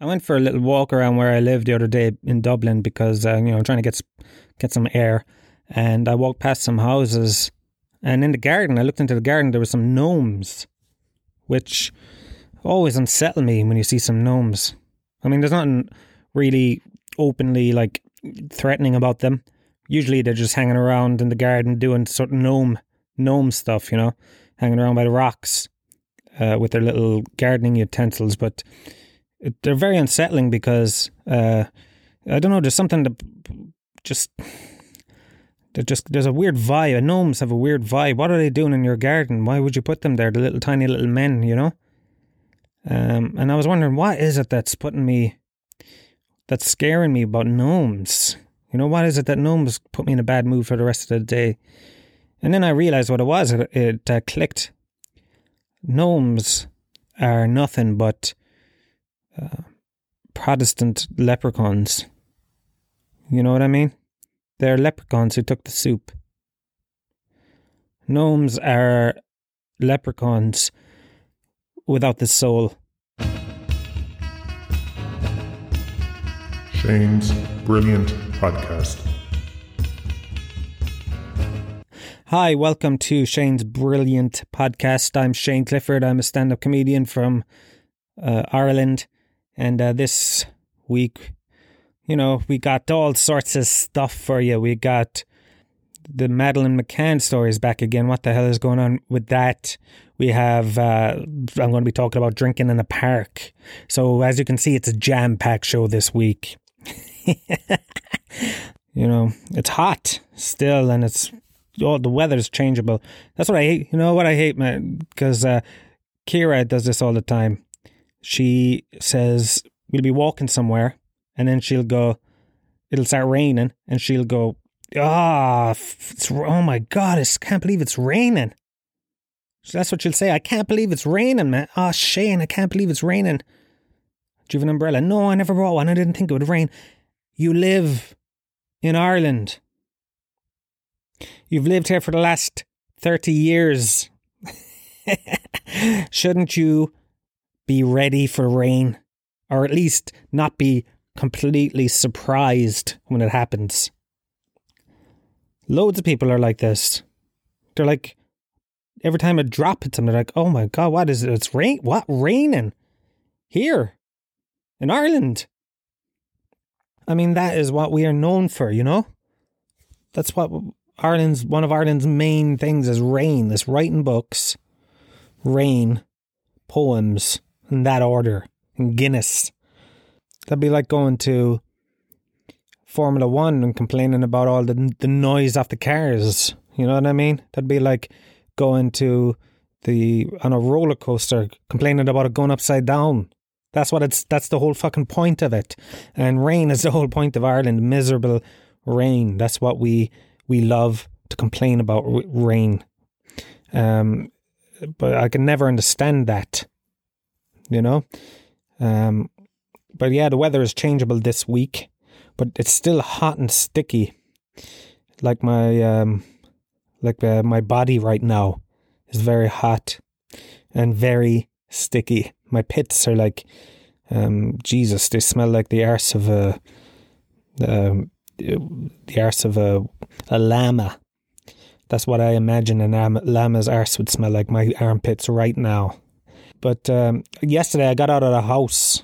I went for a little walk around where I live the other day in Dublin because uh, you know I'm trying to get get some air, and I walked past some houses, and in the garden I looked into the garden there were some gnomes, which always unsettle me when you see some gnomes. I mean, there's nothing really openly like threatening about them. Usually they're just hanging around in the garden doing sort of gnome gnome stuff, you know, hanging around by the rocks uh, with their little gardening utensils, but they're very unsettling because uh, I don't know. There's something that just they're just there's a weird vibe. Gnomes have a weird vibe. What are they doing in your garden? Why would you put them there? The little tiny little men, you know. Um, and I was wondering what is it that's putting me, that's scaring me about gnomes. You know, what is it that gnomes put me in a bad mood for the rest of the day? And then I realized what it was. It, it uh, clicked. Gnomes are nothing but uh, Protestant leprechauns. You know what I mean? They're leprechauns who took the soup. Gnomes are leprechauns without the soul. Shane's Brilliant Podcast. Hi, welcome to Shane's Brilliant Podcast. I'm Shane Clifford. I'm a stand up comedian from uh, Ireland. And uh, this week, you know, we got all sorts of stuff for you. We got the Madeline McCann stories back again. What the hell is going on with that? We have, uh, I'm going to be talking about drinking in a park. So, as you can see, it's a jam packed show this week. you know, it's hot still and it's, oh, the weather's changeable. That's what I hate. You know what I hate, man? Because uh, Kira does this all the time she says, We'll be walking somewhere. And then she'll go, It'll start raining. And she'll go, Ah, oh, oh my God, I can't believe it's raining. So that's what she'll say. I can't believe it's raining, man. Oh, Shane, I can't believe it's raining. Do you have an umbrella? No, I never brought one. I didn't think it would rain. You live in Ireland. You've lived here for the last 30 years. Shouldn't you be ready for rain, or at least not be completely surprised when it happens. Loads of people are like this. They're like, every time a drop hits them, they're like, oh my God, what is it? It's rain. What? Raining? Here? In Ireland? I mean, that is what we are known for, you know? That's what Ireland's, one of Ireland's main things is rain. This writing books, rain, poems, in that order. In Guinness. That'd be like going to Formula One and complaining about all the the noise off the cars. You know what I mean? That'd be like going to the on a roller coaster complaining about it going upside down. That's what it's. That's the whole fucking point of it. And rain is the whole point of Ireland. Miserable rain. That's what we we love to complain about rain. Um, but I can never understand that you know. Um, but yeah, the weather is changeable this week, but it's still hot and sticky, like my um, like uh, my body right now is very hot and very sticky. My pits are like, um, Jesus, they smell like the arse of a, um, the arse of a, a llama. That's what I imagine a llama's arse would smell like. My armpits right now. But um, yesterday I got out of the house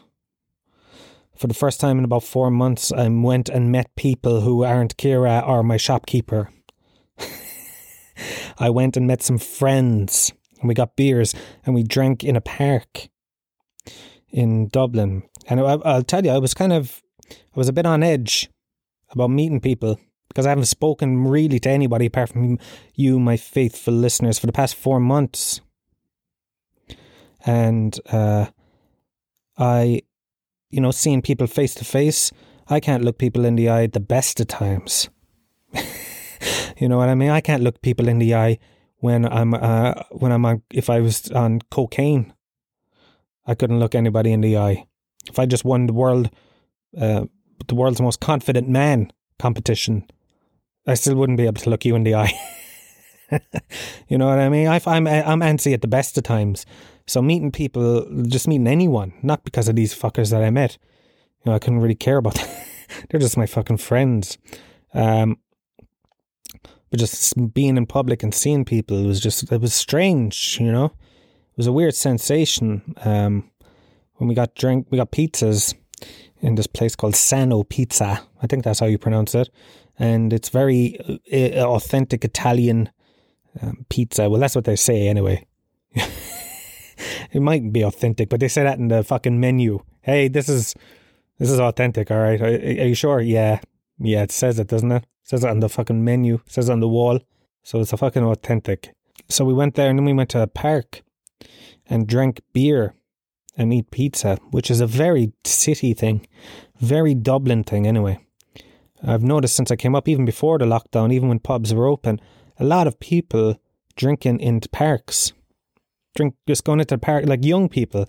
for the first time in about four months. I went and met people who aren't Kira or my shopkeeper. I went and met some friends and we got beers and we drank in a park in Dublin. And I, I'll tell you, I was kind of, I was a bit on edge about meeting people because I haven't spoken really to anybody apart from you, my faithful listeners, for the past four months and uh, I, you know, seeing people face to face, I can't look people in the eye the best of times. you know what I mean? I can't look people in the eye when I'm uh, when I'm on. If I was on cocaine, I couldn't look anybody in the eye. If I just won the world, uh, the world's most confident man competition, I still wouldn't be able to look you in the eye. you know what I mean? I, I'm I'm antsy at the best of times, So meeting people, just meeting anyone, not because of these fuckers that I met. You know, I couldn't really care about. Them. They're just my fucking friends. Um, but just being in public and seeing people was just it was strange. You know, it was a weird sensation. Um, when we got drink, we got pizzas in this place called Sano Pizza. I think that's how you pronounce it, and it's very uh, authentic Italian um, pizza. Well, that's what they say anyway. It might be authentic, but they say that in the fucking menu. Hey, this is this is authentic. All right, are, are you sure? Yeah, yeah. It says it, doesn't it? it? Says it on the fucking menu. It says on the wall. So it's a fucking authentic. So we went there, and then we went to a park and drank beer and eat pizza, which is a very city thing, very Dublin thing anyway. I've noticed since I came up, even before the lockdown, even when pubs were open, a lot of people drinking in parks, drink just going into the park like young people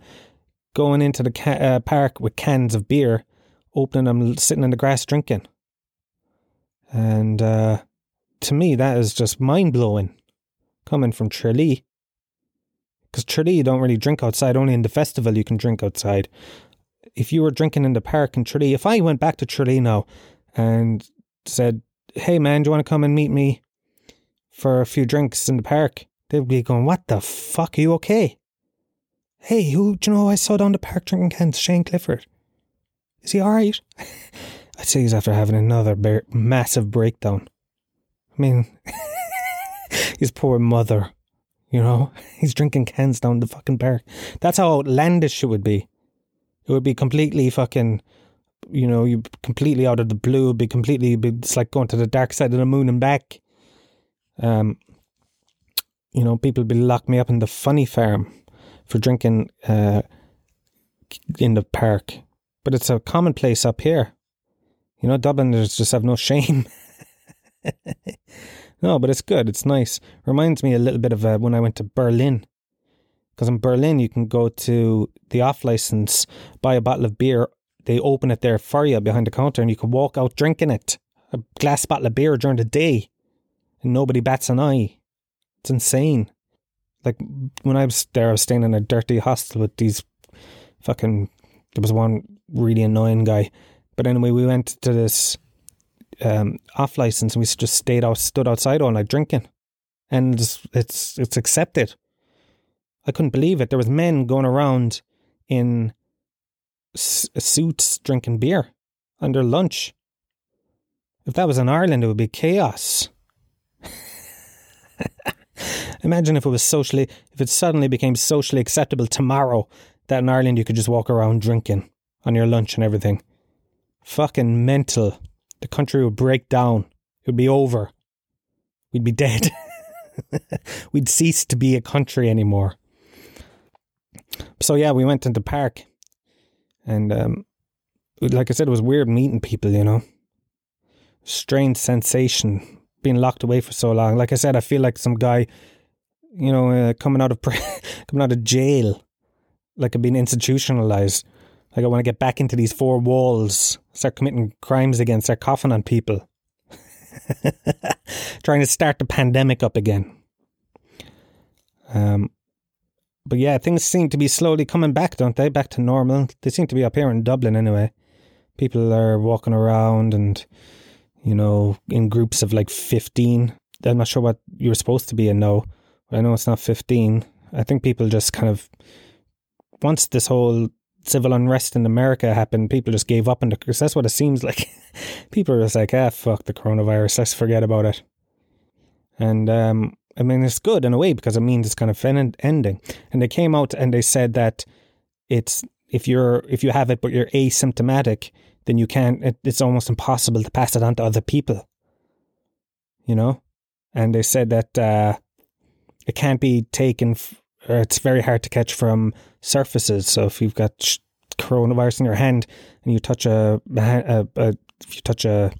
going into the ca- uh, park with cans of beer, opening them, sitting in the grass drinking. And uh, to me, that is just mind blowing, coming from Tralee. Because Tralee, you don't really drink outside. Only in the festival you can drink outside. If you were drinking in the park in Tralee, if I went back to Tralee now and said, "Hey man, do you want to come and meet me for a few drinks in the park?" They'd be going, "What the fuck? Are you okay?" Hey, who do you know I saw down the park drinking cans? Shane Clifford. Is he all right? I'd say he's after having another bear- massive breakdown. I mean, his poor mother. You know, he's drinking cans down the fucking park. That's how outlandish it would be. It would be completely fucking, you know, you completely out of the blue. It'd be completely, it'd be, it's like going to the dark side of the moon and back. Um, you know, people be lock me up in the funny farm for drinking uh, in the park. But it's a commonplace up here. You know, Dubliners just have no shame. no, but it's good. It's nice. Reminds me a little bit of uh, when I went to Berlin. Because in Berlin, you can go to the off license, buy a bottle of beer. They open it there for you behind the counter, and you can walk out drinking it. A glass bottle of beer during the day, and nobody bats an eye. It's insane. Like when I was there, I was staying in a dirty hostel with these fucking. There was one really annoying guy, but anyway, we went to this um, off license and we just stayed out, stood outside all night drinking, and it's it's, it's accepted. I couldn't believe it. There was men going around in s- suits drinking beer under lunch. If that was in Ireland, it would be chaos. Imagine if it was socially, if it suddenly became socially acceptable tomorrow that in Ireland you could just walk around drinking on your lunch and everything. Fucking mental. The country would break down. It would be over. We'd be dead. We'd cease to be a country anymore. So yeah, we went into the park, and um, like I said, it was weird meeting people. You know, strange sensation being locked away for so long. Like I said, I feel like some guy, you know, uh, coming out of coming out of jail, like I've been institutionalized. Like I want to get back into these four walls, start committing crimes again, start coughing on people, trying to start the pandemic up again. Um, but yeah, things seem to be slowly coming back, don't they? Back to normal. They seem to be up here in Dublin anyway. People are walking around and, you know, in groups of like 15. I'm not sure what you're supposed to be in now, but I know it's not 15. I think people just kind of, once this whole civil unrest in America happened, people just gave up on the, because that's what it seems like. people are just like, ah, fuck the coronavirus, let's forget about it. And, um, I mean, it's good in a way because it means it's kind of ending. And they came out and they said that it's if you're if you have it but you're asymptomatic, then you can't. It, it's almost impossible to pass it on to other people. You know, and they said that uh, it can't be taken. F- or it's very hard to catch from surfaces. So if you've got sh- coronavirus in your hand and you touch a, a, a if you touch a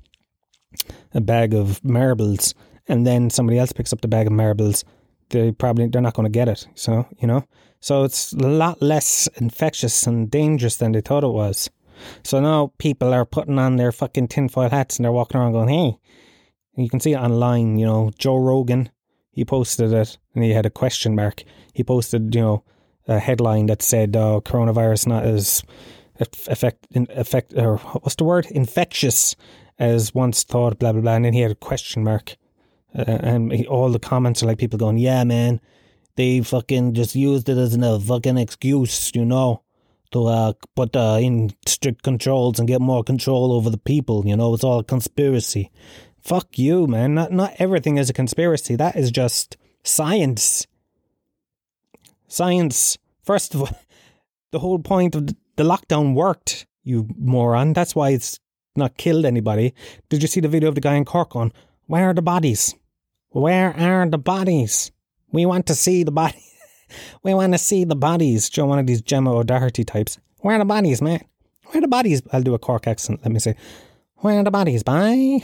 a bag of marbles and then somebody else picks up the bag of marbles, they probably they're not going to get it. So you know, so it's a lot less infectious and dangerous than they thought it was. So now people are putting on their fucking tinfoil hats and they're walking around going, "Hey," you can see it online. You know, Joe Rogan, he posted it and he had a question mark. He posted, you know, a headline that said uh, coronavirus not as effect effect or what's the word infectious as once thought. Blah blah blah. And then he had a question mark, uh, and he, all the comments are like people going, "Yeah, man, they fucking just used it as a fucking excuse, you know." To uh, put uh, in strict controls and get more control over the people, you know, it's all a conspiracy. Fuck you, man. Not not everything is a conspiracy. That is just science. Science. First of all, the whole point of the lockdown worked, you moron. That's why it's not killed anybody. Did you see the video of the guy in Cork on? Where are the bodies? Where are the bodies? We want to see the bodies. We want to see the bodies. Joe, one of these Gemma O'Doherty types. Where are the bodies, man? Where are the bodies? I'll do a Cork accent. Let me say, where are the bodies, bye?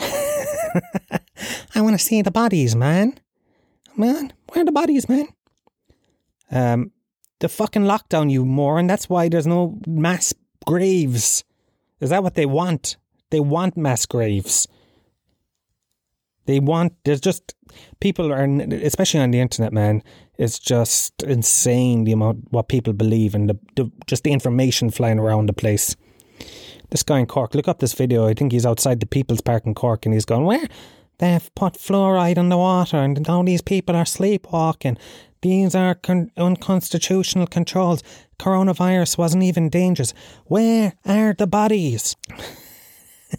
I want to see the bodies, man. Man, where are the bodies, man? Um, the fucking lockdown, you moron. That's why there's no mass graves. Is that what they want? They want mass graves. They want, there's just, people are, especially on the internet, man, it's just insane the amount, what people believe and the, the just the information flying around the place. This guy in Cork, look up this video. I think he's outside the People's Park in Cork and he's going, Where? They've put fluoride in the water and now these people are sleepwalking. These are con- unconstitutional controls. Coronavirus wasn't even dangerous. Where are the bodies?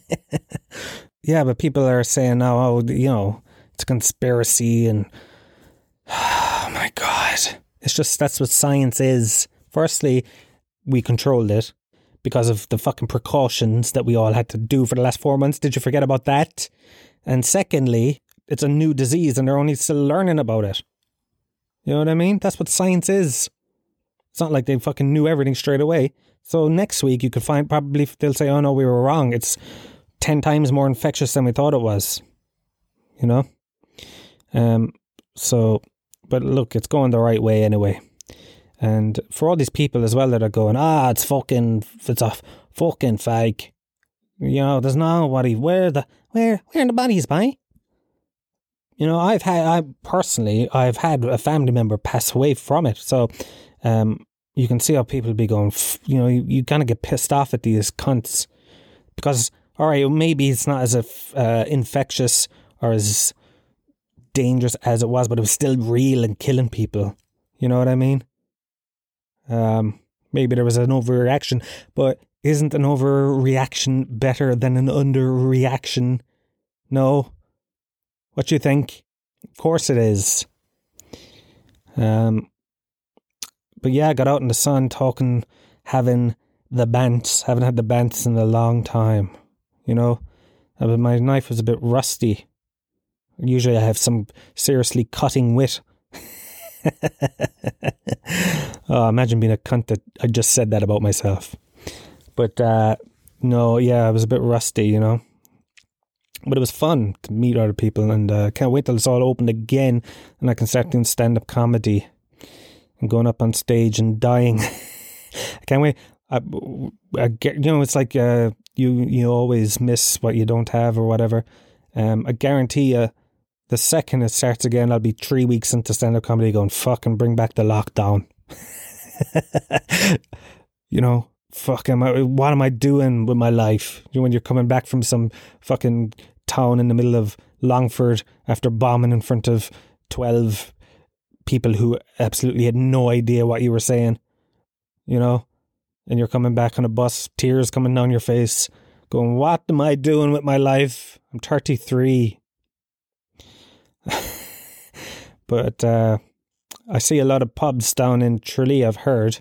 yeah, but people are saying now, oh, you know, it's a conspiracy and oh my god. It's just that's what science is. Firstly, we controlled it because of the fucking precautions that we all had to do for the last four months. Did you forget about that? And secondly, it's a new disease and they're only still learning about it. You know what I mean? That's what science is. It's not like they fucking knew everything straight away. So next week you could find probably they'll say, "Oh no, we were wrong. It's ten times more infectious than we thought it was." You know. Um. So, but look, it's going the right way anyway. And for all these people as well that are going, ah, it's fucking, it's a fucking fake. You know, there's nobody. Where the where where are the bodies, by? You know, I've had, I personally, I've had a family member pass away from it. So, um, you can see how people be going, you know, you, you kind of get pissed off at these cunts because, all right, maybe it's not as if, uh, infectious or as dangerous as it was, but it was still real and killing people. You know what I mean? Um, maybe there was an overreaction, but isn't an overreaction better than an underreaction? No. What you think? Of course it is. Um, but yeah, I got out in the sun talking, having the bants. Haven't had the bants in a long time. You know, uh, my knife was a bit rusty. Usually I have some seriously cutting wit. oh, imagine being a cunt that I just said that about myself. But uh, no, yeah, I was a bit rusty, you know but it was fun to meet other people and uh, can't wait till it's all opened again and I can start doing stand up comedy and going up on stage and dying. I can't wait. I, I get, you know, it's like uh, you you always miss what you don't have or whatever. Um, I guarantee you, the second it starts again, I'll be three weeks into stand up comedy going, fucking bring back the lockdown. you know, fuck am I what am I doing with my life? You know, when you're coming back from some fucking town in the middle of Longford after bombing in front of twelve people who absolutely had no idea what you were saying. You know? And you're coming back on a bus, tears coming down your face, going, What am I doing with my life? I'm thirty three. but uh, I see a lot of pubs down in Tralee, I've heard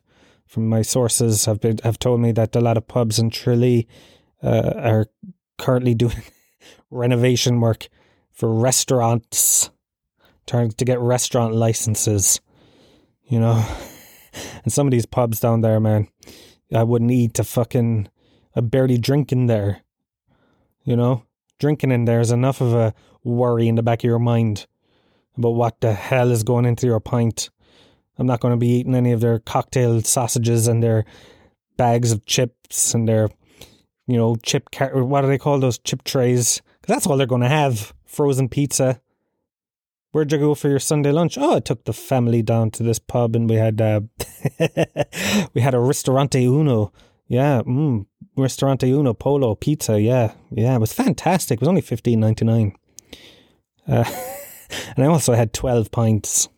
from my sources have been have told me that a lot of pubs in Tralee uh, are currently doing renovation work for restaurants, trying to get restaurant licenses. You know, and some of these pubs down there, man, I wouldn't eat to fucking. I barely drink in there. You know, drinking in there is enough of a worry in the back of your mind about what the hell is going into your pint. I'm not going to be eating any of their cocktail sausages and their bags of chips and their, you know, chip car- what do they call those chip trays? Because that's all they're going to have frozen pizza. Where'd you go for your Sunday lunch? Oh, I took the family down to this pub and we had uh, we had a Ristorante Uno. Yeah, mm, Ristorante Uno Polo pizza. Yeah, yeah, it was fantastic. It was only fifteen ninety nine. Uh, and I also had twelve pints.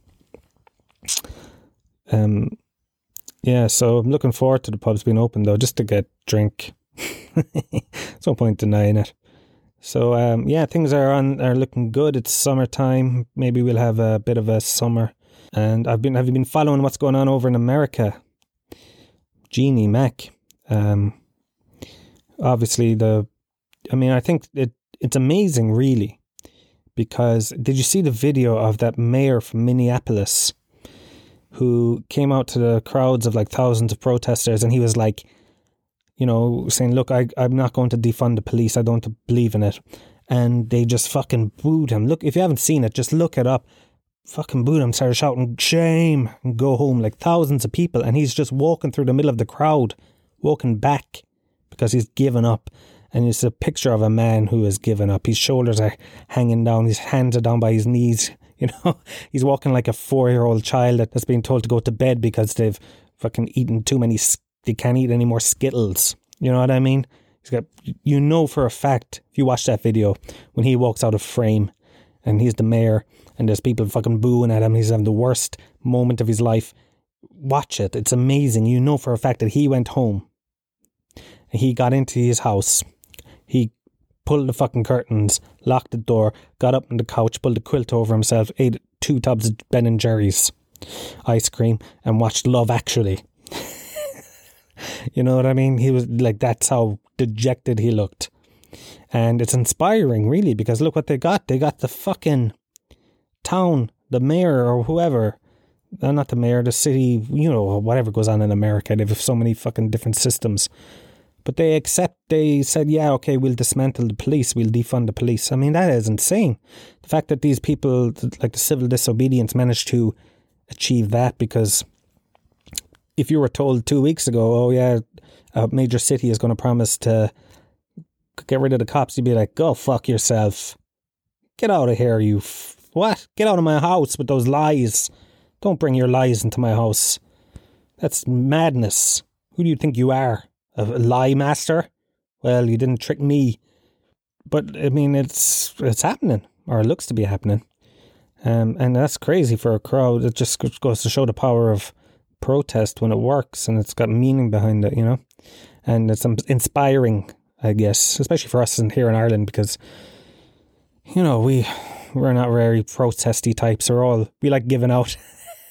Um, yeah, so I'm looking forward to the pubs being open though, just to get drink. There's no point denying it. So um, yeah, things are on are looking good. It's summertime. Maybe we'll have a bit of a summer. And I've been have you been following what's going on over in America? Jeannie Mac. Um, obviously the I mean I think it it's amazing really because did you see the video of that mayor from Minneapolis who came out to the crowds of like thousands of protesters and he was like you know, saying, look, I, I'm not going to defund the police. I don't believe in it. And they just fucking booed him. Look, if you haven't seen it, just look it up. Fucking booed him, started shouting, shame, and go home. Like thousands of people. And he's just walking through the middle of the crowd, walking back because he's given up. And it's a picture of a man who has given up. His shoulders are hanging down, his hands are down by his knees. You know, he's walking like a four year old child that's been told to go to bed because they've fucking eaten too many they can't eat any more Skittles. You know what I mean? He's got, you know for a fact, if you watch that video, when he walks out of frame and he's the mayor and there's people fucking booing at him, he's having the worst moment of his life. Watch it. It's amazing. You know for a fact that he went home. He got into his house. He pulled the fucking curtains, locked the door, got up on the couch, pulled the quilt over himself, ate two tubs of Ben and Jerry's ice cream, and watched Love Actually. You know what I mean? He was like, that's how dejected he looked. And it's inspiring, really, because look what they got. They got the fucking town, the mayor or whoever. Uh, not the mayor, the city, you know, whatever goes on in America. They have so many fucking different systems. But they accept, they said, yeah, okay, we'll dismantle the police, we'll defund the police. I mean, that is insane. The fact that these people, like the civil disobedience, managed to achieve that because if you were told two weeks ago, oh yeah, a major city is going to promise to get rid of the cops, you'd be like, go fuck yourself. Get out of here, you. F- what? Get out of my house with those lies. Don't bring your lies into my house. That's madness. Who do you think you are? A lie master? Well, you didn't trick me. But I mean, it's it's happening, or it looks to be happening, um, and that's crazy for a crowd. It just goes to show the power of protest when it works and it's got meaning behind it, you know? And it's inspiring, I guess, especially for us in, here in Ireland because, you know, we, we're not very protesty types. We're all, we like giving out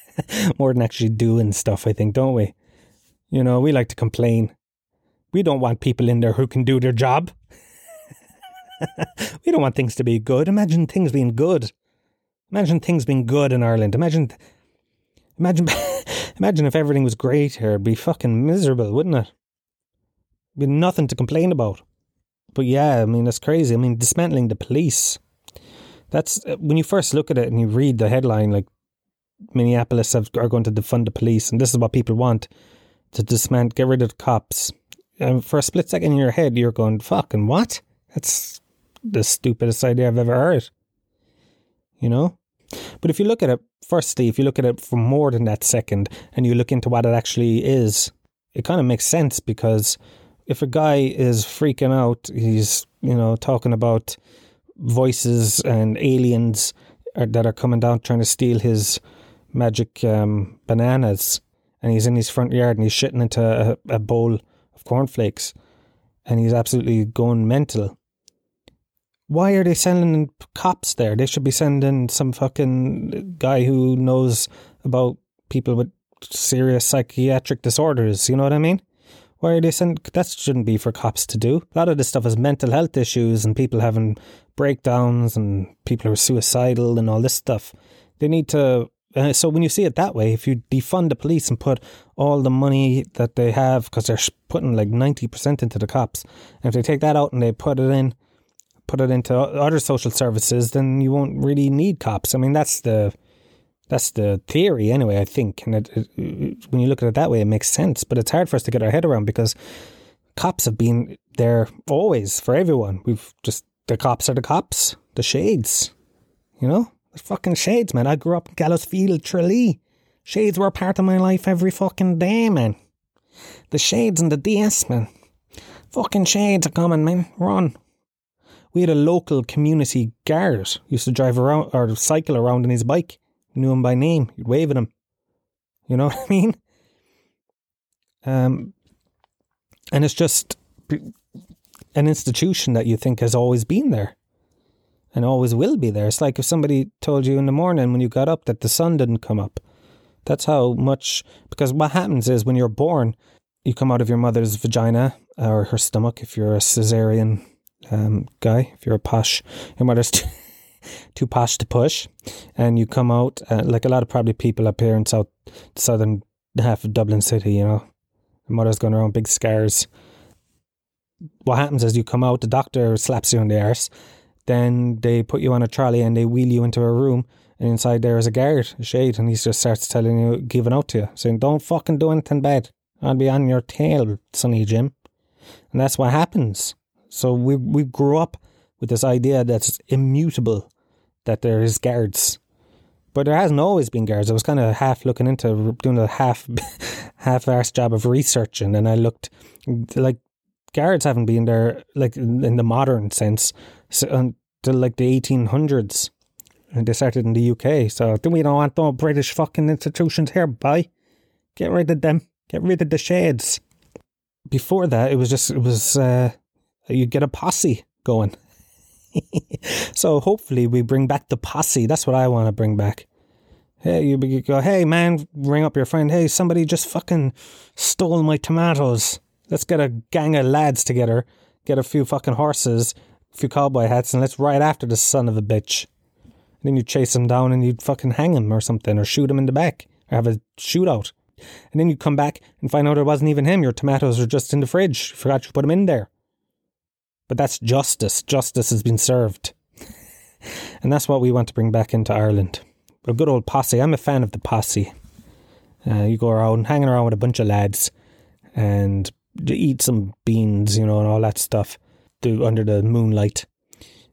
more than actually doing stuff, I think, don't we? You know, we like to complain. We don't want people in there who can do their job. we don't want things to be good. Imagine things being good. Imagine things being good in Ireland. Imagine, imagine Imagine if everything was great here. It'd be fucking miserable, wouldn't it? Be nothing to complain about. But yeah, I mean, that's crazy. I mean, dismantling the police. That's uh, when you first look at it and you read the headline, like Minneapolis have, are going to defund the police, and this is what people want to dismantle, get rid of the cops. And for a split second in your head, you're going, fucking what? That's the stupidest idea I've ever heard. You know? But if you look at it, firstly, if you look at it for more than that second and you look into what it actually is, it kind of makes sense because if a guy is freaking out, he's, you know, talking about voices and aliens that are coming down trying to steal his magic um, bananas and he's in his front yard and he's shitting into a, a bowl of cornflakes and he's absolutely going mental why are they sending cops there? They should be sending some fucking guy who knows about people with serious psychiatric disorders. You know what I mean? Why are they sending? That shouldn't be for cops to do. A lot of this stuff is mental health issues and people having breakdowns and people who are suicidal and all this stuff. They need to. Uh, so when you see it that way, if you defund the police and put all the money that they have, because they're putting like ninety percent into the cops, and if they take that out and they put it in put it into other social services, then you won't really need cops. I mean, that's the that's the theory anyway. I think, and it, it, when you look at it that way, it makes sense. But it's hard for us to get our head around because cops have been there always for everyone. We've just the cops are the cops, the shades. You know, The fucking shades, man. I grew up in Gallows Field, Tralee. Shades were a part of my life every fucking day, man. The shades and the DS, man. Fucking shades are coming, man. Run. We had a local community guard. Used to drive around or cycle around on his bike. Knew him by name. You'd wave at him. You know what I mean? Um, and it's just an institution that you think has always been there and always will be there. It's like if somebody told you in the morning when you got up that the sun didn't come up. That's how much, because what happens is when you're born, you come out of your mother's vagina or her stomach if you're a cesarean um, guy, if you're a posh, your mother's too, too posh to push, and you come out uh, like a lot of probably people up here in south southern half of Dublin City, you know, your mother's going around big scars. What happens is you come out, the doctor slaps you on the arse, then they put you on a trolley and they wheel you into a room, and inside there is a guard, a shade, and he just starts telling you, giving out to you, saying, "Don't fucking do anything bad. I'll be on your tail, Sonny Jim." And that's what happens. So we we grew up with this idea that's immutable, that there is guards, but there hasn't always been guards. I was kind of half looking into doing a half half arse job of research, and I looked like guards haven't been there like in the modern sense until like the eighteen hundreds. And they started in the UK, so we don't want no British fucking institutions here, boy. Get rid of them. Get rid of the shades. Before that, it was just it was uh, you get a posse going. so hopefully we bring back the posse. That's what I want to bring back. Hey, you go, hey man, ring up your friend. Hey, somebody just fucking stole my tomatoes. Let's get a gang of lads together, get a few fucking horses, a few cowboy hats, and let's ride after the son of a bitch. And then you chase him down and you'd fucking hang him or something, or shoot him in the back, or have a shootout. And then you come back and find out it wasn't even him. Your tomatoes are just in the fridge. You forgot you put them in there. But that's justice. Justice has been served. and that's what we want to bring back into Ireland. A good old posse. I'm a fan of the posse. Uh, you go around hanging around with a bunch of lads and eat some beans, you know, and all that stuff do, under the moonlight.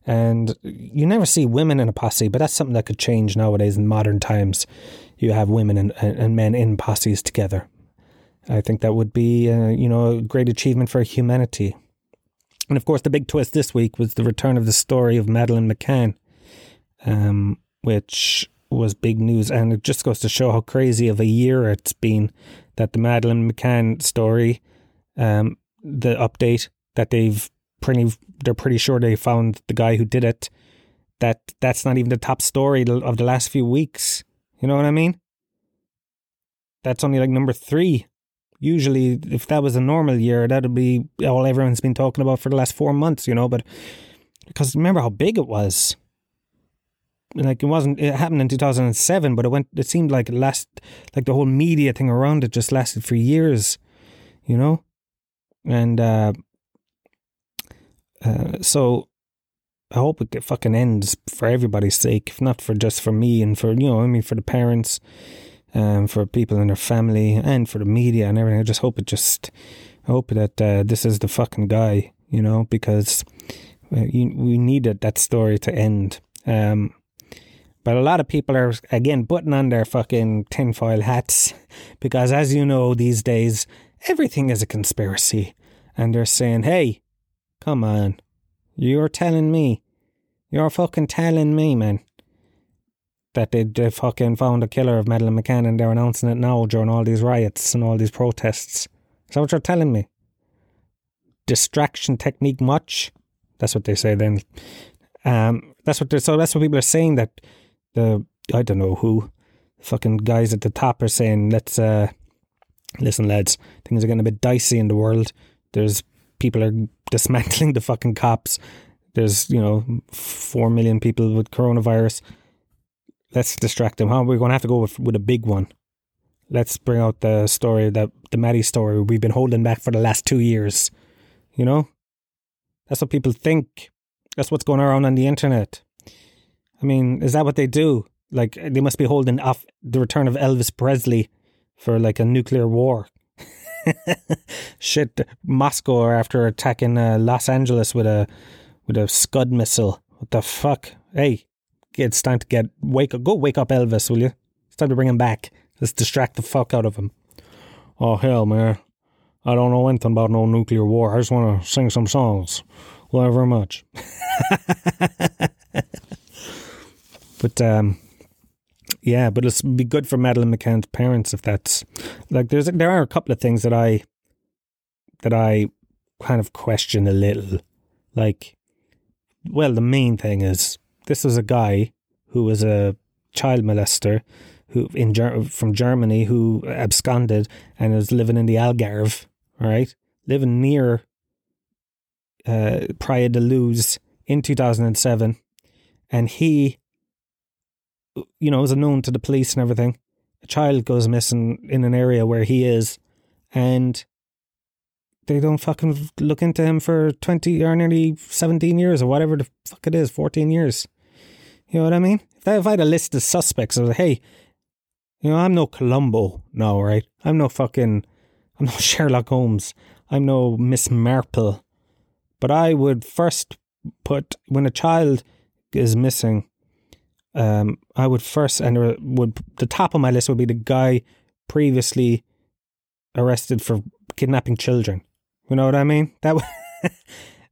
And you never see women in a posse, but that's something that could change nowadays in modern times. You have women and, and men in posses together. I think that would be, uh, you know, a great achievement for humanity. And of course, the big twist this week was the return of the story of Madeline McCann, um, which was big news. And it just goes to show how crazy of a year it's been that the Madeline McCann story, um, the update that they've pretty, they're pretty sure they found the guy who did it. That that's not even the top story of the last few weeks. You know what I mean? That's only like number three usually if that was a normal year, that'd be all everyone's been talking about for the last four months, you know. But because remember how big it was. Like it wasn't. It happened in two thousand and seven, but it went. It seemed like it last. Like the whole media thing around it just lasted for years, you know. And uh, uh, so I hope it fucking ends for everybody's sake, if not for just for me and for you know, I mean, for the parents um, for people in their family and for the media and everything. I just hope it just, I hope that uh, this is the fucking guy, you know, because uh, we needed that story to end. Um, but a lot of people are again putting on their fucking tinfoil hats because, as you know, these days everything is a conspiracy, and they're saying, "Hey, come on, you're telling me, you're fucking telling me, man, that they, they fucking found a killer of Madeleine McCann and they're announcing it now during all these riots and all these protests. Is that what you're telling me? Distraction technique much? That's what they say then. Um, that's what so that's what people are saying that the I don't know who fucking guys at the top are saying let's uh listen lads things are getting a bit dicey in the world there's people are dismantling the fucking cops there's you know 4 million people with coronavirus let's distract them. Huh? We're going to have to go with, with a big one. Let's bring out the story that the Maddie story we've been holding back for the last two years. You know, that's what people think. That's what's going around on the internet. I mean, is that what they do? Like they must be holding off the return of Elvis Presley for like a nuclear war. Shit, Moscow after attacking uh, Los Angeles with a with a Scud missile. What the fuck? Hey, it's time to get wake up. Go wake up Elvis, will you? It's time to bring him back. Let's distract the fuck out of him. Oh hell, man! I don't know anything about no nuclear war. I just want to sing some songs. Love you very much. but um, yeah, but it'll be good for Madeleine McCann's parents if that's like. There's there are a couple of things that I that I kind of question a little. Like, well, the main thing is this was a guy who was a child molester who in from Germany who absconded and is living in the Algarve, right? Living near uh, Praia da Luz in 2007. And he, you know, was unknown to the police and everything. A child goes missing in an area where he is, and they don't fucking look into him for 20 or nearly 17 years or whatever the fuck it is, 14 years. You know what I mean? If I, if I had a list of suspects, I was like, hey, you know, I'm no Columbo no, right? I'm no fucking, I'm no Sherlock Holmes. I'm no Miss Marple. But I would first put, when a child is missing, um, I would first, and would, the top of my list would be the guy previously arrested for kidnapping children. You know what I mean? That would,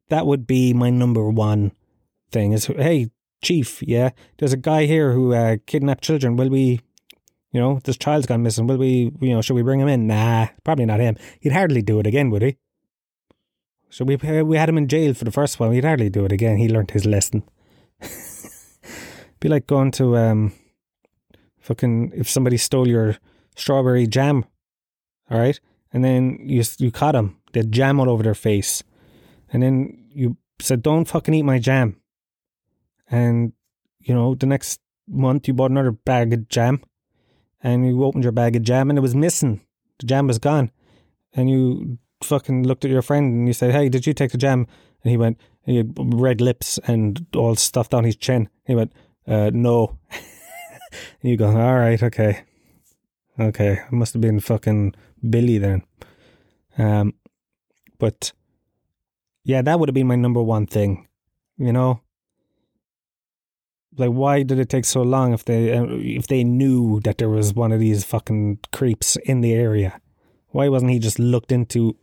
that would be my number one thing is, hey, chief, yeah, there's a guy here who uh, kidnapped children. Will we, you know, this child's gone missing. Will we, you know, should we bring him in? Nah, probably not him. He'd hardly do it again, would he? So we we had him in jail for the first one. He'd hardly do it again. He learned his lesson. Be like going to um, fucking if somebody stole your strawberry jam, all right, and then you you caught him. They had jam all over their face, and then you said, "Don't fucking eat my jam." And you know, the next month you bought another bag of jam, and you opened your bag of jam, and it was missing. The jam was gone, and you fucking looked at your friend and you said, "Hey, did you take the jam?" And he went, he had red lips and all stuff down his chin. He went, uh, "No." you go, "All right, okay, okay." I must have been fucking Billy then. Um, but yeah, that would have been my number one thing. You know, like why did it take so long if they uh, if they knew that there was one of these fucking creeps in the area? Why wasn't he just looked into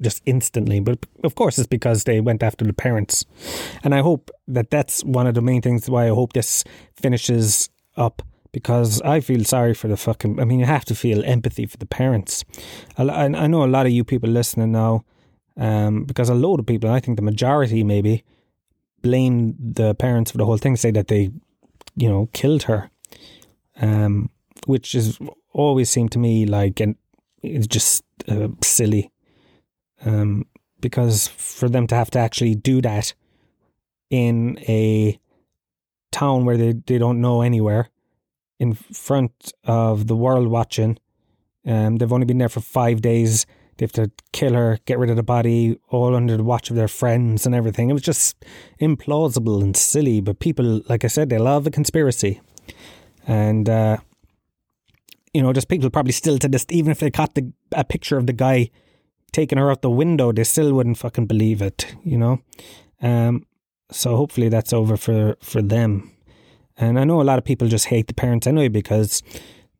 just instantly. But of course, it's because they went after the parents. And I hope that that's one of the main things why I hope this finishes up because I feel sorry for the fucking. I mean, you have to feel empathy for the parents. I, know a lot of you people listening now, um, because a load of people, I think the majority maybe, blame the parents for the whole thing, say that they, you know, killed her, um, which is always seemed to me like and it's just uh, silly um, because for them to have to actually do that in a town where they, they don't know anywhere, in front of the world watching, um, they've only been there for five days. They have to kill her, get rid of the body, all under the watch of their friends and everything. It was just implausible and silly. But people, like I said, they love a conspiracy. And, uh, you know, just people probably still to this, even if they caught the, a picture of the guy taking her out the window, they still wouldn't fucking believe it, you know? Um, so hopefully that's over for, for them. And I know a lot of people just hate the parents anyway because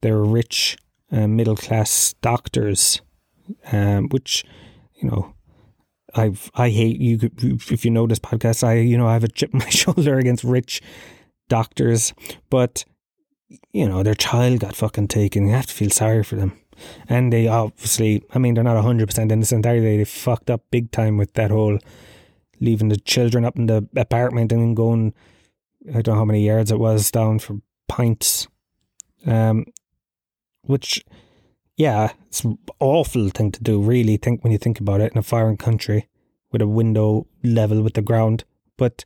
they're rich, uh, middle class doctors, um, which, you know, I've I hate you. If you know this podcast, I you know I have a chip on my shoulder against rich doctors, but you know their child got fucking taken. You have to feel sorry for them. And they obviously, I mean, they're not 100% innocent, are they? They fucked up big time with that whole leaving the children up in the apartment and then going, I don't know how many yards it was down for pints. Um, which, yeah, it's an awful thing to do, really, think when you think about it in a foreign country with a window level with the ground. But,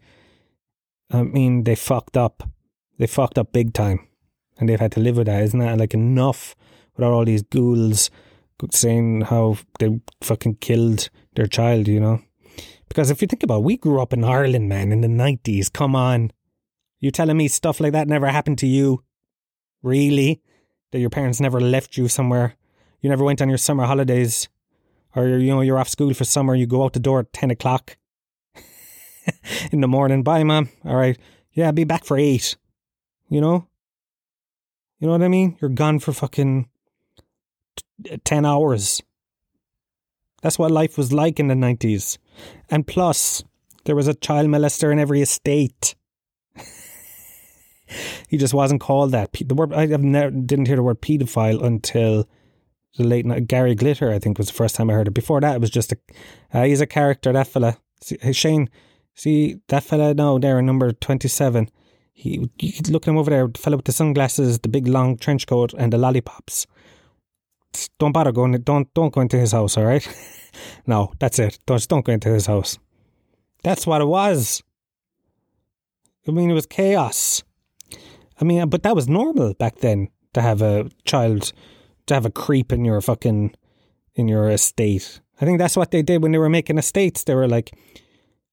I mean, they fucked up. They fucked up big time. And they've had to live with that. Isn't that like enough without all these ghouls saying how they fucking killed their child, you know? Because if you think about it, we grew up in Ireland, man, in the 90s. Come on. You telling me stuff like that never happened to you? Really? That your parents never left you somewhere? You never went on your summer holidays? Or, you know, you're off school for summer, you go out the door at 10 o'clock in the morning. Bye, mom. All right. Yeah, be back for 8. You know? You know what I mean? You're gone for fucking t- 10 hours. That's what life was like in the 90s. And plus, there was a child molester in every estate. he just wasn't called that. The word I never, didn't hear the word pedophile until the late night. Gary Glitter, I think, was the first time I heard it. Before that, it was just a uh, he's a character. That fella, see, hey, Shane, see that fella now there, number twenty seven. He, look him over there, the fella with the sunglasses, the big long trench coat, and the lollipops. Don't bother going. Don't don't go into his house. All right. no, that's it. Don't don't go into his house. That's what it was. I mean, it was chaos. I mean, but that was normal back then to have a child, to have a creep in your fucking, in your estate. I think that's what they did when they were making estates. They were like,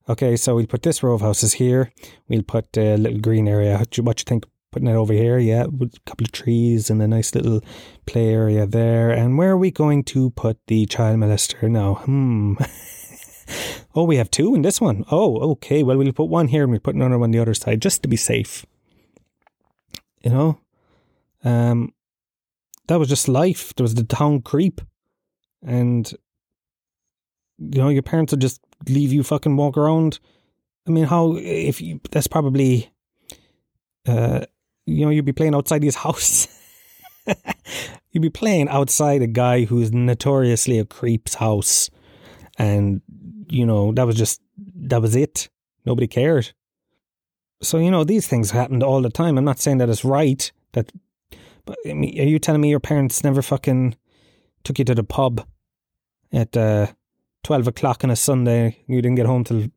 okay, so we'll put this row of houses here. We'll put a little green area. What what you think putting it over here? Yeah, with a couple of trees and a nice little play area there. And where are we going to put the child molester now? Hmm. oh, we have two in this one. Oh, okay. Well, we'll put one here and we'll put another one on the other side just to be safe you know. Um, that was just life. There was the town creep, and you know your parents would just leave you fucking walk around. I mean, how if you that's probably, uh, you know, you'd be playing outside his house. you'd be playing outside a guy who's notoriously a creep's house, and you know that was just that was it. Nobody cared. So, you know, these things happened all the time. I'm not saying that it's right that, but I mean, are you telling me your parents never fucking took you to the pub at uh, 12 o'clock on a Sunday? You didn't get home till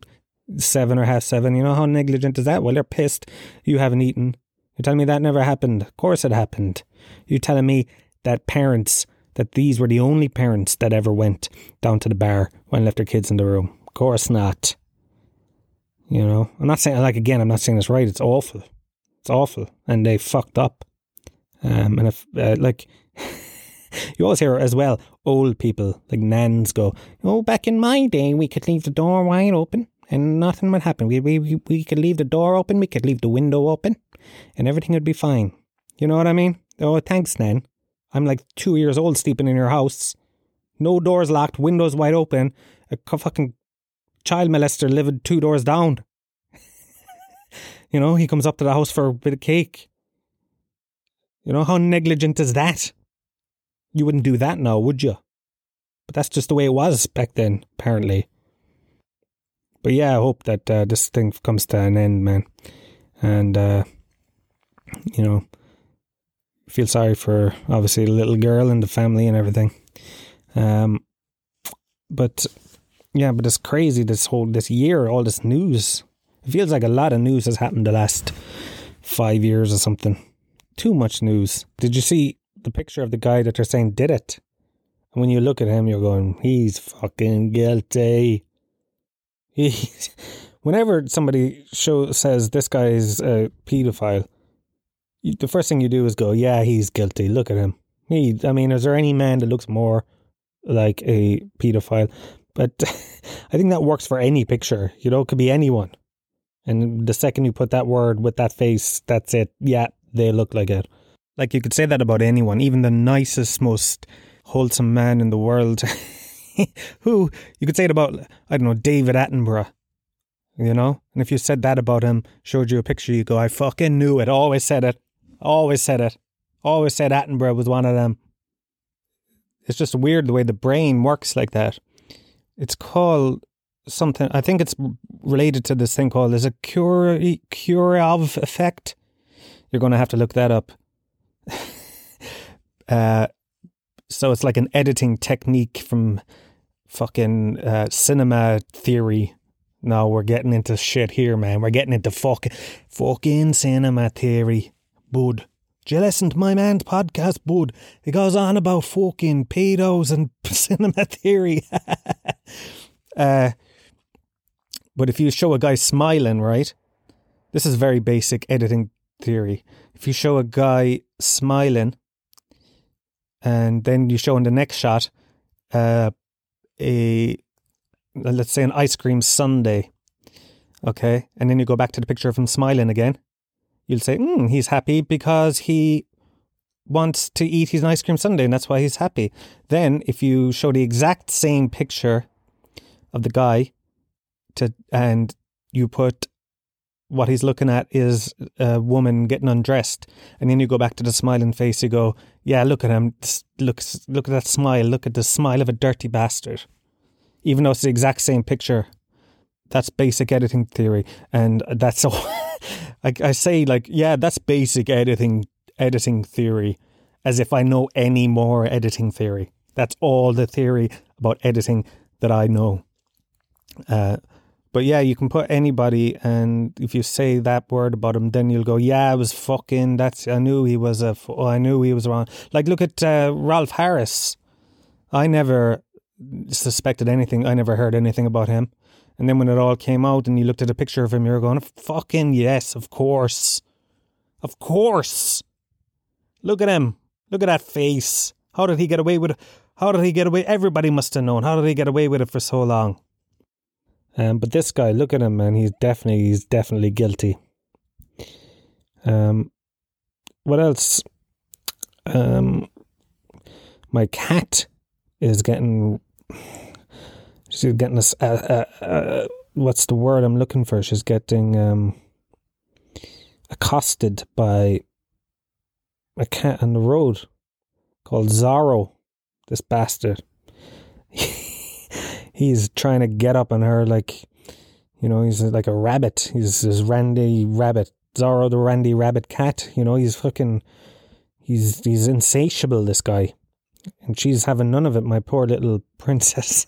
seven or half seven. You know how negligent is that? Well, they're pissed you haven't eaten. You're telling me that never happened? Of course it happened. You're telling me that parents, that these were the only parents that ever went down to the bar when left their kids in the room? Of course not. You know, I'm not saying like again. I'm not saying it's right. It's awful. It's awful, and they fucked up. Um, and if uh, like you always hear as well, old people like nans go, "Oh, back in my day, we could leave the door wide open and nothing would happen. We we we could leave the door open, we could leave the window open, and everything would be fine." You know what I mean? Oh, thanks, Nan. I'm like two years old, sleeping in your house, no doors locked, windows wide open, a fucking child molester living two doors down. you know, he comes up to the house for a bit of cake. You know, how negligent is that? You wouldn't do that now, would you? But that's just the way it was back then, apparently. But yeah, I hope that uh, this thing comes to an end, man. And, uh, you know, feel sorry for obviously the little girl and the family and everything. Um, but yeah, but it's crazy this whole this year, all this news. It feels like a lot of news has happened the last five years or something. Too much news. Did you see the picture of the guy that they're saying did it? And when you look at him, you're going, he's fucking guilty. He's, whenever somebody show says this guy is a pedophile, the first thing you do is go, yeah, he's guilty. Look at him. He, I mean, is there any man that looks more like a pedophile? But I think that works for any picture. You know, it could be anyone. And the second you put that word with that face, that's it. Yeah, they look like it. Like you could say that about anyone, even the nicest, most wholesome man in the world. Who you could say it about, I don't know, David Attenborough. You know? And if you said that about him, showed you a picture, you go, I fucking knew it. Always said it. Always said it. Always said Attenborough was one of them. It's just weird the way the brain works like that it's called something. I think it's related to this thing called there's a Kurov effect. You're going to have to look that up. uh, so it's like an editing technique from fucking uh, cinema theory. No, we're getting into shit here, man. We're getting into fucking fucking cinema theory, bud. Do you listen to my man's podcast, bud? He goes on about fucking pedos and cinema theory. uh, but if you show a guy smiling, right? This is very basic editing theory. If you show a guy smiling, and then you show in the next shot uh, a let's say an ice cream sundae, okay, and then you go back to the picture of him smiling again, you'll say, mm, he's happy because he wants to eat his ice cream sundae and that's why he's happy. Then, if you show the exact same picture of the guy to and you put what he's looking at is a woman getting undressed, and then you go back to the smiling face. You go, "Yeah, look at him. Look, look at that smile. Look at the smile of a dirty bastard." Even though it's the exact same picture, that's basic editing theory, and that's so. I, I say like, yeah, that's basic editing editing theory, as if I know any more editing theory. That's all the theory about editing that I know. Uh, but yeah, you can put anybody, and if you say that word about him, then you'll go, "Yeah, I was fucking. That's I knew he was a. Oh, I knew he was wrong." Like, look at uh, Rolf Harris. I never suspected anything. I never heard anything about him. And then when it all came out, and you looked at a picture of him, you were going, "Fucking yes, of course, of course." Look at him. Look at that face. How did he get away with it? How did he get away? Everybody must have known. How did he get away with it for so long? Um, but this guy, look at him, man. He's definitely, he's definitely guilty. Um, what else? Um, my cat is getting, she's getting a, uh, uh, what's the word I'm looking for? She's getting um, accosted by a cat on the road called Zorro. This bastard. he's trying to get up on her like, you know, he's like a rabbit. He's this Randy Rabbit, Zorro the Randy Rabbit cat. You know, he's fucking, he's he's insatiable. This guy, and she's having none of it. My poor little princess,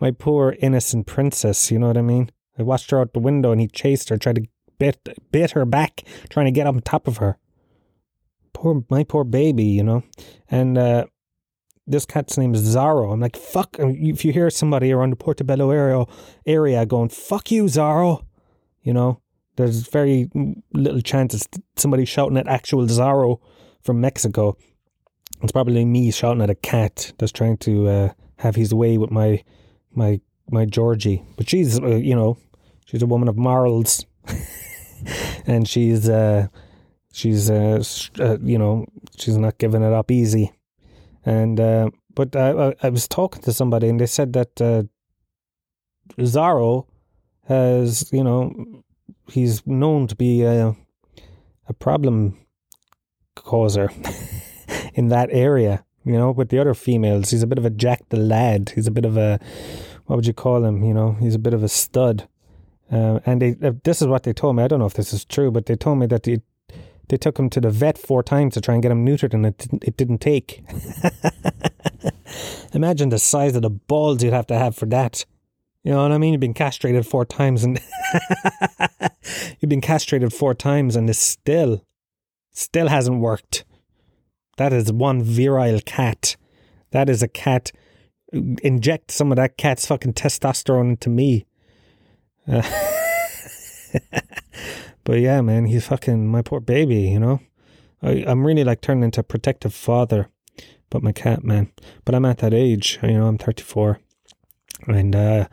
my poor innocent princess. You know what I mean? I watched her out the window, and he chased her, tried to bit bit her back, trying to get on top of her poor my poor baby, you know. And uh, this cat's name is Zorro. I'm like, fuck. If you hear somebody around the Portobello area area going, "Fuck you, Zorro," you know, there's very little chance it's somebody shouting at actual Zorro from Mexico. It's probably me shouting at a cat that's trying to uh, have his way with my my my Georgie. But she's, uh, you know, she's a woman of morals, and she's. Uh, she's uh, uh, you know she's not giving it up easy and uh, but I, I was talking to somebody and they said that uh, Zorro has you know he's known to be a, a problem causer in that area you know with the other females he's a bit of a jack the lad he's a bit of a what would you call him you know he's a bit of a stud uh, and they, uh, this is what they told me. I don't know if this is true, but they told me that he, they took him to the vet four times to try and get him neutered, and it didn't, it didn't take. Imagine the size of the balls you'd have to have for that. You know what I mean? You've been castrated four times, and you've been castrated four times, and it still, still hasn't worked. That is one virile cat. That is a cat. Inject some of that cat's fucking testosterone into me. Uh, But yeah, man, he's fucking my poor baby, you know? I, I'm really like turning into a protective father, but my cat, man. But I'm at that age, you know, I'm 34. And, uh,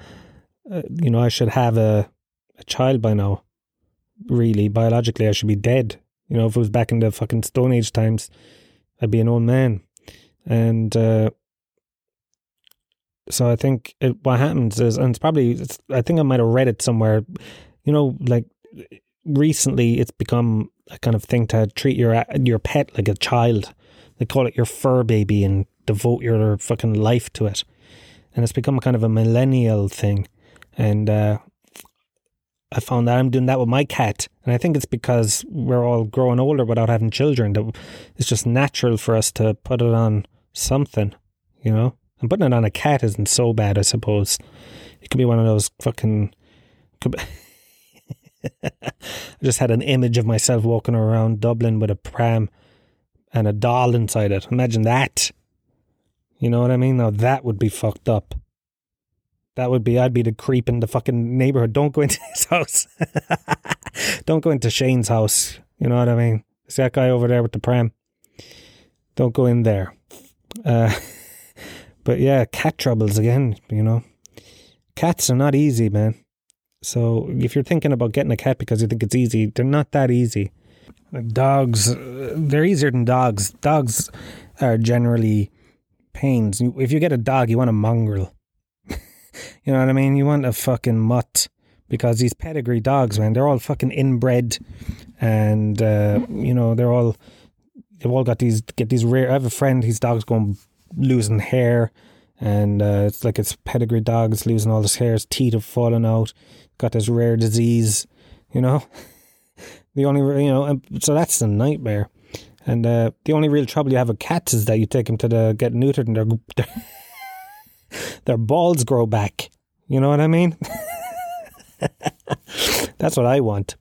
uh, you know, I should have a, a child by now. Really, biologically, I should be dead. You know, if it was back in the fucking Stone Age times, I'd be an old man. And, uh, so I think it, what happens is, and it's probably, it's, I think I might have read it somewhere, you know, like recently it's become a kind of thing to treat your your pet like a child. They call it your fur baby and devote your fucking life to it. And it's become kind of a millennial thing. And uh, I found that I'm doing that with my cat. And I think it's because we're all growing older without having children. That it's just natural for us to put it on something, you know? And putting it on a cat isn't so bad, I suppose. It could be one of those fucking. I just had an image of myself walking around Dublin with a pram and a doll inside it. Imagine that. You know what I mean? Now that would be fucked up. That would be, I'd be the creep in the fucking neighborhood. Don't go into his house. Don't go into Shane's house. You know what I mean? See that guy over there with the pram? Don't go in there. Uh, but yeah, cat troubles again, you know. Cats are not easy, man So if you're thinking about getting a cat because you think it's easy, they're not that easy. Dogs, uh, they're easier than dogs. Dogs are generally pains. If you get a dog, you want a mongrel. You know what I mean? You want a fucking mutt because these pedigree dogs, man, they're all fucking inbred, and uh, you know they're all they've all got these get these rare. I have a friend, his dog's going losing hair, and uh, it's like it's pedigree dog. It's losing all his hair. His teeth have fallen out. Got this rare disease, you know. the only you know, so that's a nightmare. And uh, the only real trouble you have with cats is that you take them to the get neutered and their their, balls grow back. You know what I mean? That's what I want.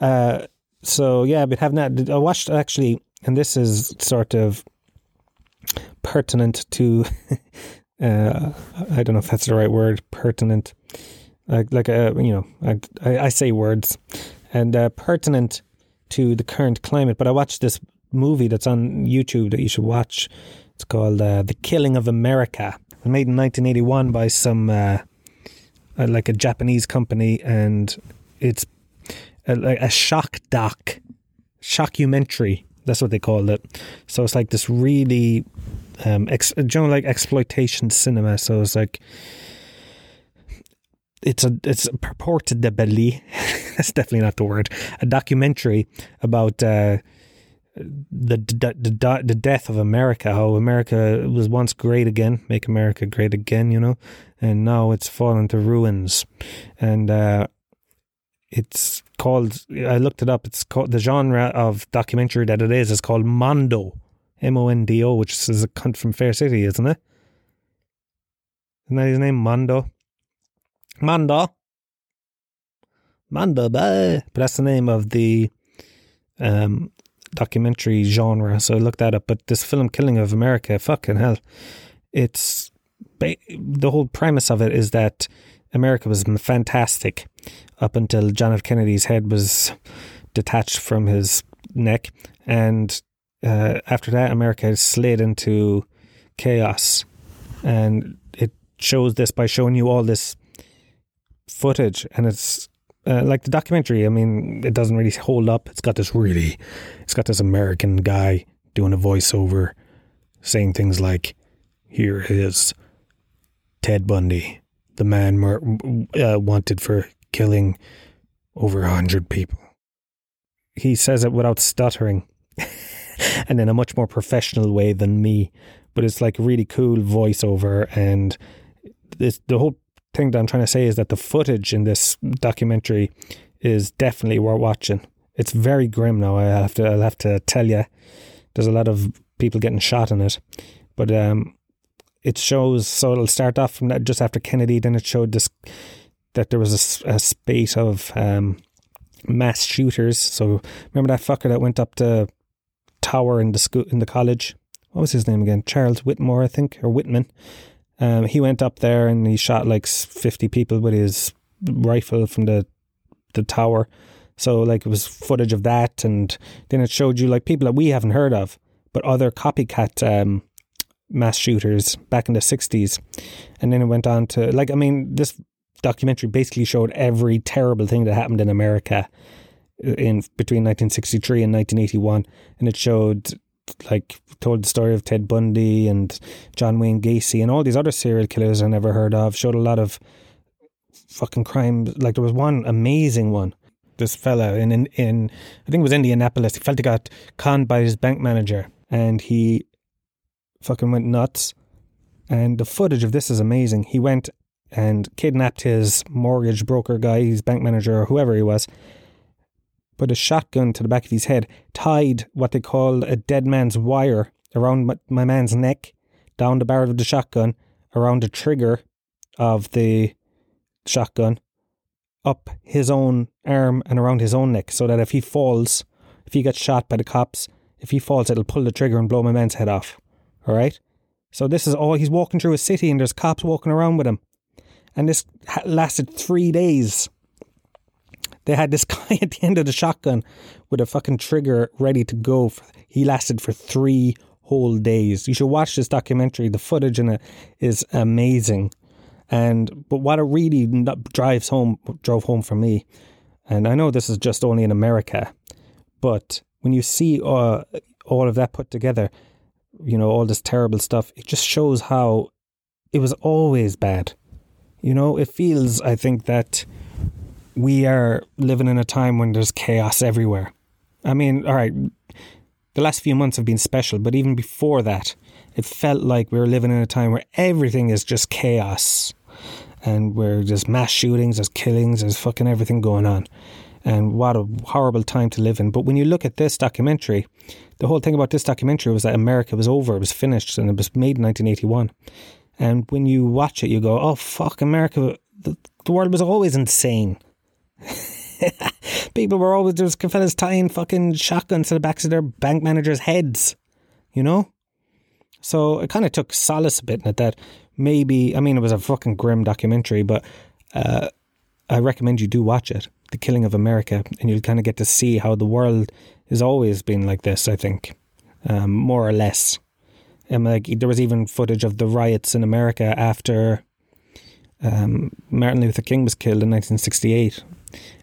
Uh, so yeah, but having that, I watched actually, and this is sort of pertinent to. Uh, I don't know if that's the right word. Pertinent, like like a uh, you know, I I, I say words, and uh, pertinent to the current climate. But I watched this movie that's on YouTube that you should watch. It's called uh, The Killing of America. Made in 1981 by some uh, uh, like a Japanese company, and it's a, a shock doc, shockumentary. That's what they called it. So it's like this really, um, ex, you know, like exploitation cinema. So it's like it's a it's purportedly that's definitely not the word a documentary about uh, the, the the the death of America how America was once great again make America great again you know? And now it's fallen to ruins. And uh, it's called I looked it up it's called the genre of documentary that it is is called Mondo M O N D O which is a cunt from Fair City isn't it? Isn't that his name Mondo? Manda. Manda, but that's the name of the um, documentary genre. So I looked that up. But this film, Killing of America, fucking hell, it's the whole premise of it is that America was fantastic up until John F. Kennedy's head was detached from his neck, and uh, after that, America slid into chaos, and it shows this by showing you all this footage, and it's uh, like the documentary. I mean, it doesn't really hold up. It's got this really, it's got this American guy doing a voiceover, saying things like, "Here is Ted Bundy, the man mur- uh, wanted for killing over a hundred people." He says it without stuttering, and in a much more professional way than me. But it's like really cool voiceover, and this the whole thing that I'm trying to say is that the footage in this documentary is definitely worth watching. It's very grim now. I have to. I'll have to tell you. There's a lot of people getting shot in it, but um, it shows. So it'll start off from that just after Kennedy. Then it showed this that there was a, a spate of um, mass shooters. So remember that fucker that went up the tower in the school in the college. What was his name again? Charles Whitmore, I think, or Whitman. Um, he went up there and he shot like 50 people with his rifle from the the tower. So like it was footage of that, and then it showed you like people that we haven't heard of, but other copycat um, mass shooters back in the 60s. And then it went on to like I mean this documentary basically showed every terrible thing that happened in America in between 1963 and 1981 and it showed like told the story of Ted Bundy and John Wayne Gacy and all these other serial killers I never heard of. Showed a lot of fucking crime. Like there was one amazing one. This fella in in, in I think it was Indianapolis. He felt he got conned by his bank manager and he fucking went nuts. And the footage of this is amazing. He went and kidnapped his mortgage broker guy, his bank manager, or whoever he was, put a shotgun to the back of his head, tied what they call a dead man's wire around my, my man's neck, down the barrel of the shotgun, around the trigger of the shotgun, up his own arm and around his own neck, so that if he falls, if he gets shot by the cops, if he falls, it'll pull the trigger and blow my man's head off. All right? So this is all, he's walking through a city and there's cops walking around with him. And this lasted three days. They had this guy at the end of the shotgun with a fucking trigger ready to go. He lasted for three whole days. You should watch this documentary. The footage in it is amazing. And but what it really drives home drove home for me, and I know this is just only in America, but when you see uh, all of that put together, you know all this terrible stuff, it just shows how it was always bad. You know, it feels I think that we are living in a time when there's chaos everywhere. I mean, all right, the last few months have been special, but even before that, it felt like we were living in a time where everything is just chaos and where there's mass shootings, there's killings, there's fucking everything going on. And what a horrible time to live in. But when you look at this documentary, the whole thing about this documentary was that America was over, it was finished, and it was made in 1981. And when you watch it, you go, oh, fuck, America, the, the world was always insane. People were always, there was tying fucking shotguns to the backs of their bank managers' heads, you know? So it kind of took solace a bit in it that maybe, I mean, it was a fucking grim documentary, but uh, I recommend you do watch it, The Killing of America, and you'll kind of get to see how the world has always been like this, I think, um, more or less. And like, there was even footage of the riots in America after um, Martin Luther King was killed in 1968.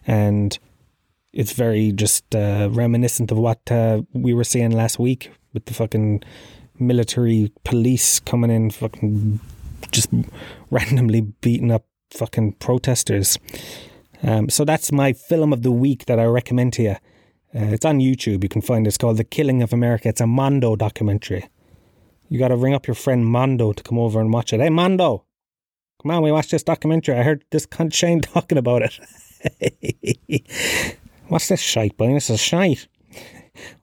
And it's very just uh, reminiscent of what uh, we were seeing last week with the fucking military police coming in, fucking just randomly beating up fucking protesters. Um, so that's my film of the week that I recommend to you. Uh, it's on YouTube. You can find it. It's called The Killing of America. It's a Mondo documentary. You got to ring up your friend Mondo to come over and watch it. Hey, Mondo, come on, we watch this documentary. I heard this cunt Shane talking about it. What's this shite, boy? This is shite.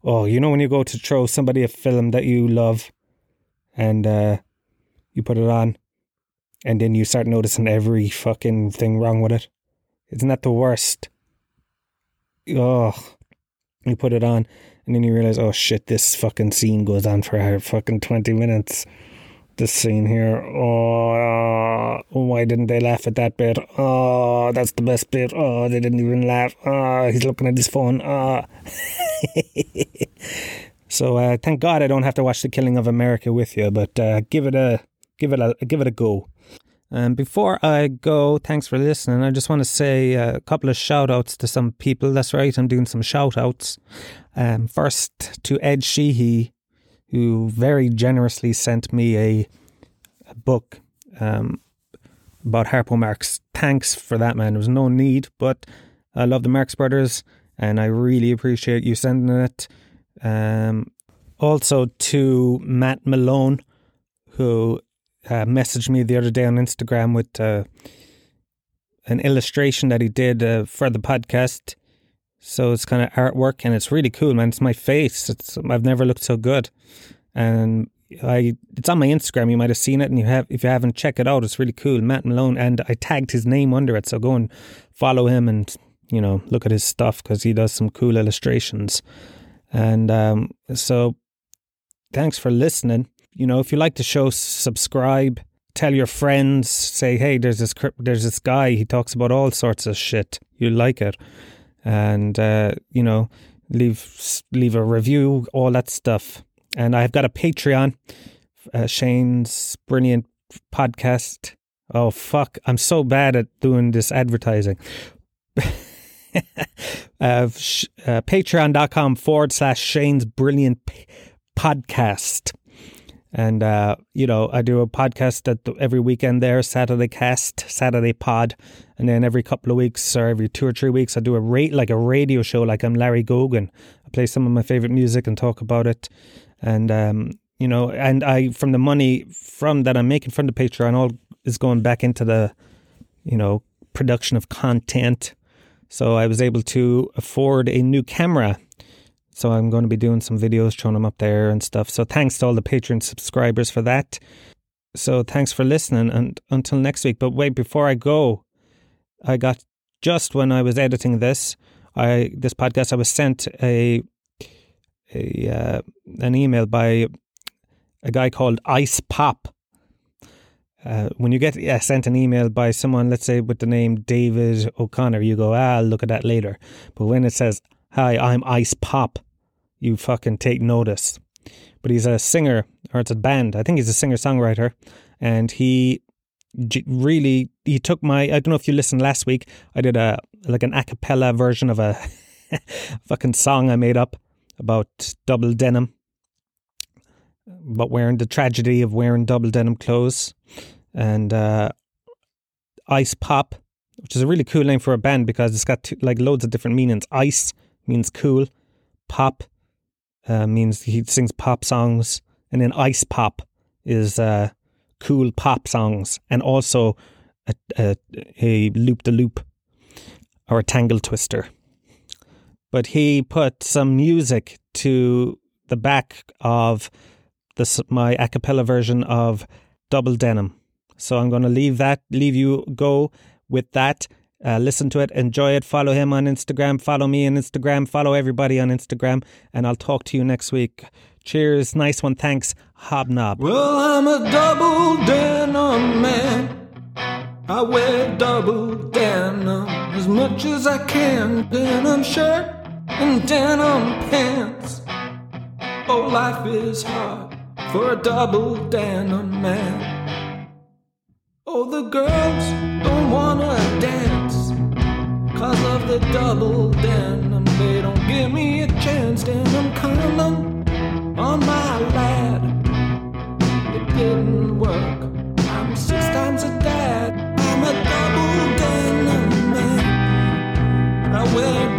Oh, you know when you go to throw somebody a film that you love and uh, you put it on and then you start noticing every fucking thing wrong with it? Isn't that the worst? Oh, you put it on and then you realize, oh shit, this fucking scene goes on for fucking 20 minutes. This scene here, oh, uh, why didn't they laugh at that bit? Oh, that's the best bit. Oh, they didn't even laugh. Oh, he's looking at his phone. Oh. so uh, thank God I don't have to watch The Killing of America with you, but uh, give it a give it a give it a go. And before I go, thanks for listening. I just want to say a couple of shout outs to some people. That's right, I'm doing some shout outs. Um, first to Ed Sheehy, who very generously sent me a, a book um, about Harpo Marx. Thanks for that, man. There was no need, but I love the Marx Brothers and I really appreciate you sending it. Um, also to Matt Malone, who uh, messaged me the other day on Instagram with uh, an illustration that he did uh, for the podcast. So it's kind of artwork and it's really cool, man. It's my face. It's I've never looked so good, and I it's on my Instagram. You might have seen it, and you have if you haven't, check it out. It's really cool, Matt Malone, and I tagged his name under it. So go and follow him and you know look at his stuff because he does some cool illustrations. And um, so, thanks for listening. You know, if you like the show, subscribe. Tell your friends. Say, hey, there's this there's this guy. He talks about all sorts of shit. You like it, and uh, you know, leave leave a review, all that stuff. And I've got a Patreon, uh, Shane's brilliant podcast. Oh fuck! I'm so bad at doing this advertising. uh, sh- uh, Patreon.com forward slash Shane's brilliant p- podcast. And, uh, you know, I do a podcast at the, every weekend there, Saturday cast, Saturday pod. And then every couple of weeks or every two or three weeks, I do a rate like a radio show, like I'm Larry Gogan. I play some of my favorite music and talk about it. And, um, you know, and I, from the money from that I'm making from the Patreon, all is going back into the, you know, production of content. So I was able to afford a new camera so I'm going to be doing some videos showing them up there and stuff. So thanks to all the Patreon subscribers for that. So thanks for listening and until next week. But wait, before I go, I got just when I was editing this, I this podcast I was sent a a uh, an email by a guy called Ice Pop. Uh, when you get sent an email by someone, let's say with the name David O'Connor, you go, ah, I'll look at that later. But when it says, Hi, I'm Ice Pop, you fucking take notice. But he's a singer, or it's a band. I think he's a singer songwriter, and he really, he took my. I don't know if you listened last week. I did a like an a cappella version of a fucking song I made up about double denim, about wearing the tragedy of wearing double denim clothes, and uh, ice pop, which is a really cool name for a band because it's got like loads of different meanings. Ice means cool, pop uh, means he sings pop songs, and then ice pop is uh, cool pop songs, and also a, a, a loop the loop or a tangle twister. But he put some music to the back of this my a cappella version of Double Denim. So I'm going to leave that, leave you go with that. Uh, listen to it, enjoy it, follow him on Instagram, follow me on Instagram, follow everybody on Instagram, and I'll talk to you next week. Cheers, nice one, thanks, Hobnob. Well, I'm a double denim man. I wear double denim as much as I can. Denim shirt and denim pants. Oh, life is hard for a double denim man. Oh, the girls don't wanna cause of the double denim. They don't give me a chance, and I'm counting on my lad. It didn't work. I'm six times a dad. I'm a double denim man. I wear